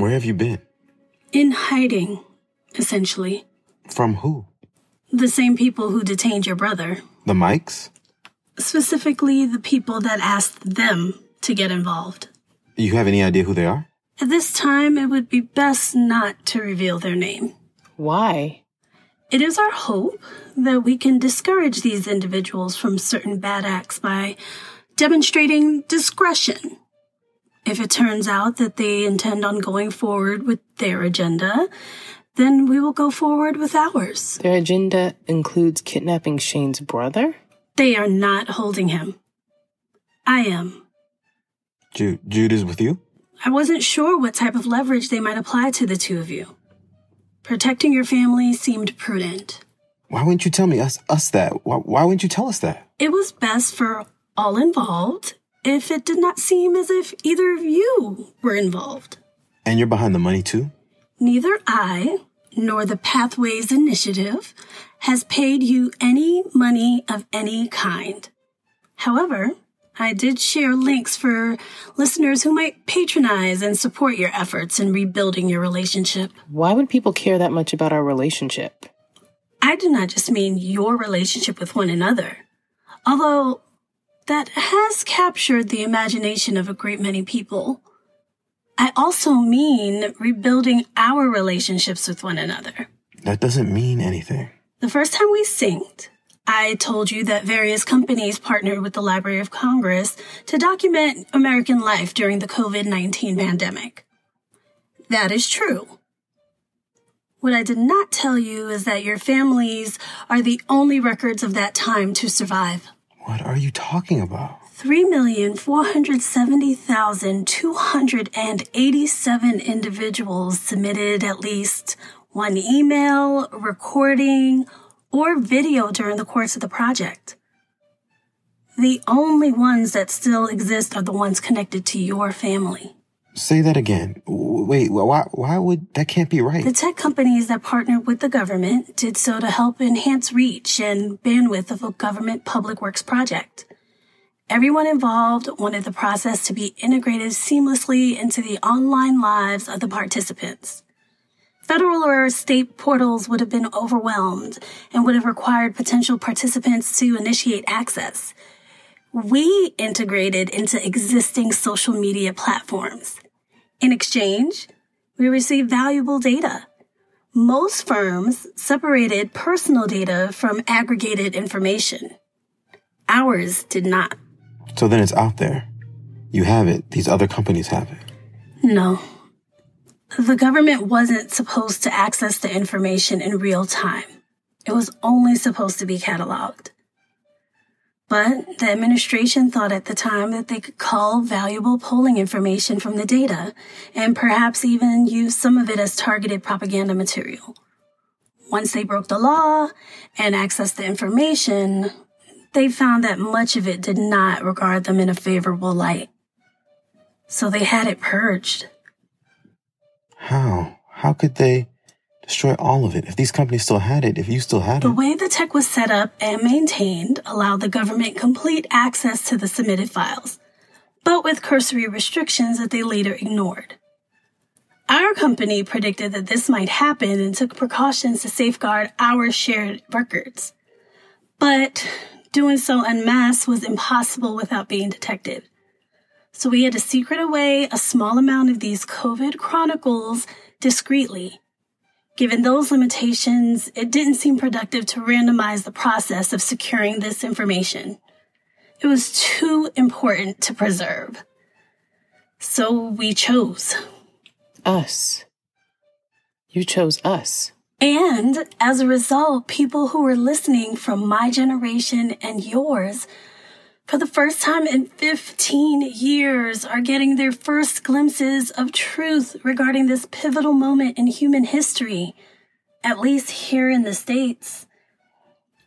Where have you been? In hiding, essentially. From who? The same people who detained your brother. The Mikes? Specifically, the people that asked them to get involved. You have any idea who they are? At this time, it would be best not to reveal their name. Why? It is our hope that we can discourage these individuals from certain bad acts by demonstrating discretion. If it turns out that they intend on going forward with their agenda, then we will go forward with ours. Their agenda includes kidnapping Shane's brother? They are not holding him. I am. Jude, Jude is with you? I wasn't sure what type of leverage they might apply to the two of you. Protecting your family seemed prudent. Why wouldn't you tell me us us that? Why, why wouldn't you tell us that? It was best for all involved if it did not seem as if either of you were involved. And you're behind the money too? Neither I nor the Pathways Initiative has paid you any money of any kind. However, I did share links for listeners who might patronize and support your efforts in rebuilding your relationship. Why would people care that much about our relationship? I do not just mean your relationship with one another, although that has captured the imagination of a great many people. I also mean rebuilding our relationships with one another. That doesn't mean anything. The first time we synced, I told you that various companies partnered with the Library of Congress to document American life during the COVID 19 pandemic. That is true. What I did not tell you is that your families are the only records of that time to survive. What are you talking about? 3,470,287 individuals submitted at least one email, recording, or video during the course of the project. The only ones that still exist are the ones connected to your family. Say that again. Wait, why, why would that can't be right? The tech companies that partnered with the government did so to help enhance reach and bandwidth of a government public works project. Everyone involved wanted the process to be integrated seamlessly into the online lives of the participants. Federal or state portals would have been overwhelmed and would have required potential participants to initiate access. We integrated into existing social media platforms. In exchange, we received valuable data. Most firms separated personal data from aggregated information. Ours did not. So then it's out there. You have it. These other companies have it. No. The government wasn't supposed to access the information in real time. It was only supposed to be cataloged. But the administration thought at the time that they could cull valuable polling information from the data and perhaps even use some of it as targeted propaganda material. Once they broke the law and accessed the information, they found that much of it did not regard them in a favorable light. So they had it purged. How? How could they destroy all of it if these companies still had it, if you still had it? The way the tech was set up and maintained allowed the government complete access to the submitted files, but with cursory restrictions that they later ignored. Our company predicted that this might happen and took precautions to safeguard our shared records. But doing so en masse was impossible without being detected. So we had to secret away a small amount of these COVID chronicles discreetly. Given those limitations, it didn't seem productive to randomize the process of securing this information. It was too important to preserve. So we chose. Us. You chose us. And as a result, people who were listening from my generation and yours for the first time in 15 years are getting their first glimpses of truth regarding this pivotal moment in human history, at least here in the States.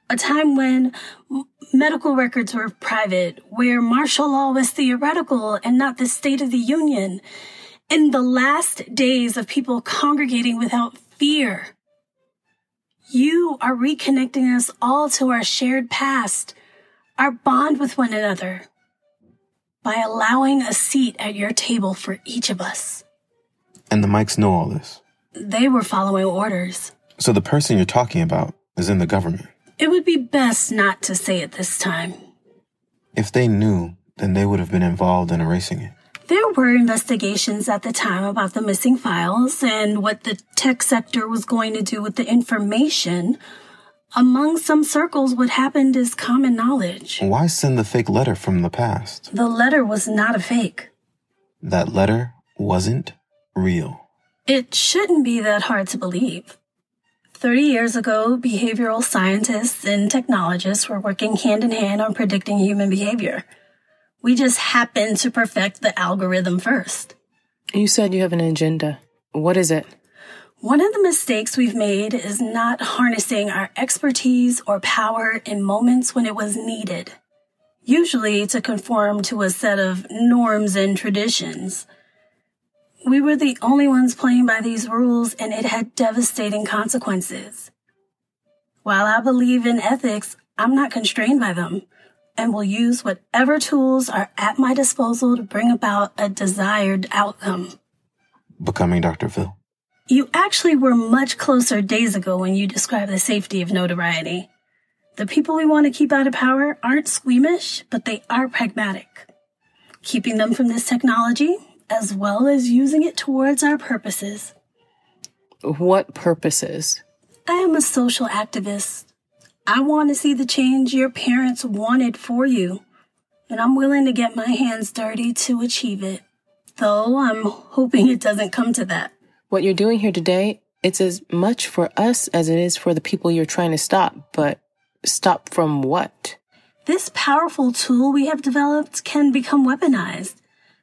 A time when medical records were private, where martial law was theoretical and not the State of the Union, in the last days of people congregating without fear. You are reconnecting us all to our shared past, our bond with one another, by allowing a seat at your table for each of us. And the mics know all this. They were following orders. So the person you're talking about is in the government. It would be best not to say it this time. If they knew, then they would have been involved in erasing it. There were investigations at the time about the missing files and what the tech sector was going to do with the information. Among some circles, what happened is common knowledge. Why send the fake letter from the past? The letter was not a fake. That letter wasn't real. It shouldn't be that hard to believe. 30 years ago, behavioral scientists and technologists were working hand in hand on predicting human behavior. We just happened to perfect the algorithm first. You said you have an agenda. What is it? One of the mistakes we've made is not harnessing our expertise or power in moments when it was needed, usually to conform to a set of norms and traditions. We were the only ones playing by these rules, and it had devastating consequences. While I believe in ethics, I'm not constrained by them and will use whatever tools are at my disposal to bring about a desired outcome. Becoming Dr. Phil. You actually were much closer days ago when you described the safety of notoriety. The people we want to keep out of power aren't squeamish, but they are pragmatic. Keeping them from this technology, as well as using it towards our purposes. What purposes? I am a social activist. I want to see the change your parents wanted for you, and I'm willing to get my hands dirty to achieve it. Though I'm hoping it doesn't come to that. What you're doing here today, it's as much for us as it is for the people you're trying to stop, but stop from what? This powerful tool we have developed can become weaponized.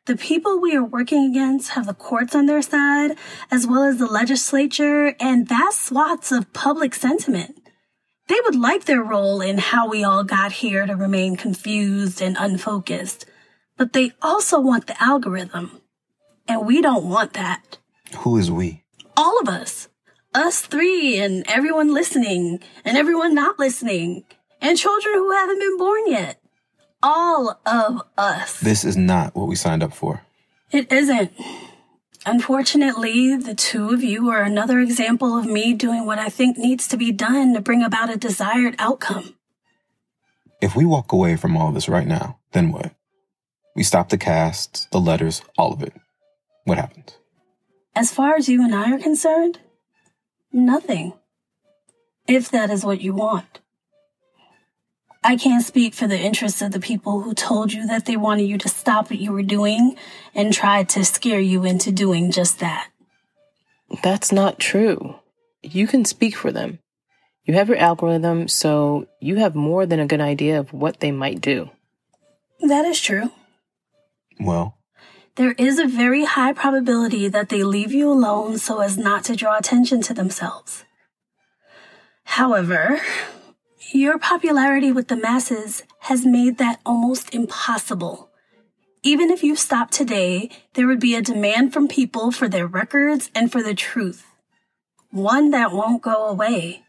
The people we are working against have the courts on their side, as well as the legislature and vast swaths of public sentiment. They would like their role in how we all got here to remain confused and unfocused, but they also want the algorithm. And we don't want that. Who is we? All of us. Us three and everyone listening and everyone not listening and children who haven't been born yet. All of us. This is not what we signed up for. It isn't. Unfortunately, the two of you are another example of me doing what I think needs to be done to bring about a desired outcome. If we walk away from all this right now, then what? We stop the casts, the letters, all of it. What happens? As far as you and I are concerned, nothing. If that is what you want. I can't speak for the interests of the people who told you that they wanted you to stop what you were doing and tried to scare you into doing just that. That's not true. You can speak for them. You have your algorithm, so you have more than a good idea of what they might do. That is true. Well, There is a very high probability that they leave you alone so as not to draw attention to themselves. However, your popularity with the masses has made that almost impossible. Even if you stopped today, there would be a demand from people for their records and for the truth. One that won't go away.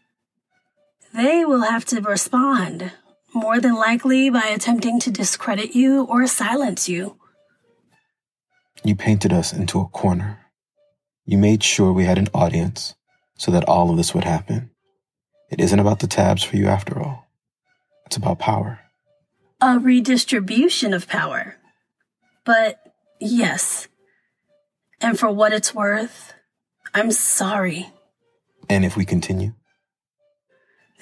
They will have to respond, more than likely by attempting to discredit you or silence you. You painted us into a corner. You made sure we had an audience so that all of this would happen. It isn't about the tabs for you after all. It's about power. a redistribution of power. But yes, and for what it's worth, I'm sorry. And if we continue,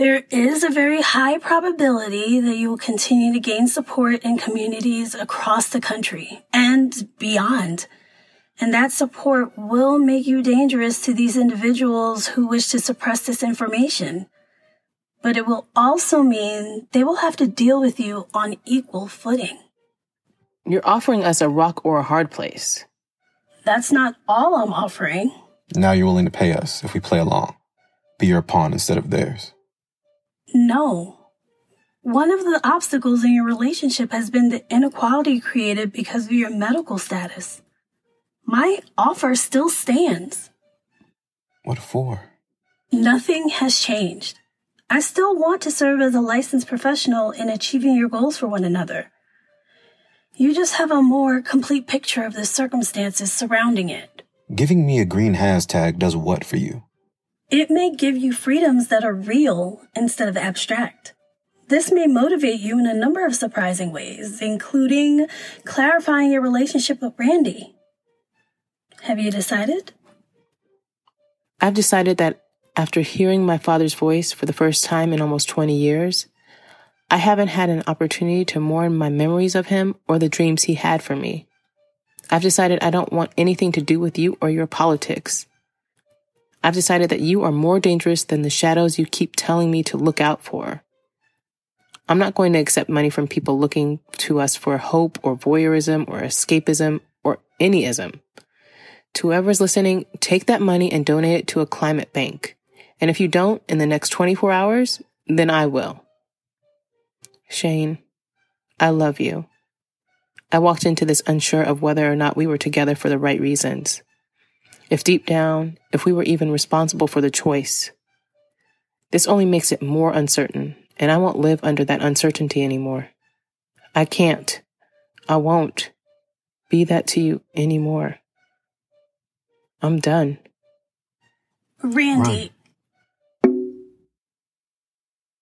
There is a very high probability that you will continue to gain support in communities across the country and beyond. And that support will make you dangerous to these individuals who wish to suppress this information. But it will also mean they will have to deal with you on equal footing. You're offering us a rock or a hard place. That's not all I'm offering. now you're willing to pay us if we play along, be your pawn instead of theirs. No. One of the obstacles in your relationship has been the inequality created because of your medical status. My offer still stands. What for? Nothing has changed. I still want to serve as a licensed professional in achieving your goals for one another. You just have a more complete picture of the circumstances surrounding it. Giving me a green hashtag does what for you? It may give you freedoms that are real instead of abstract. This may motivate you in a number of surprising ways, including clarifying your relationship with Randy. Have you decided? I've decided that after hearing my father's voice for the first time in almost 20 years, I haven't had an opportunity to mourn my memories of him or the dreams he had for me. I've decided I don't want anything to do with you or your politics. I've decided that you are more dangerous than the shadows you keep telling me to look out for. I'm not going to accept money from people looking to us for hope or voyeurism or escapism or anyism. To whoever's listening, take that money and donate it to a climate bank. And if you don't in the next 24 hours, then I will. Shane, I love you. I walked into this unsure of whether or not we were together for the right reasons. If deep down, if we were even responsible for the choice. This only makes it more uncertain, and I won't live under that uncertainty anymore. I can't, I won't be that to you anymore. I'm done. Randy,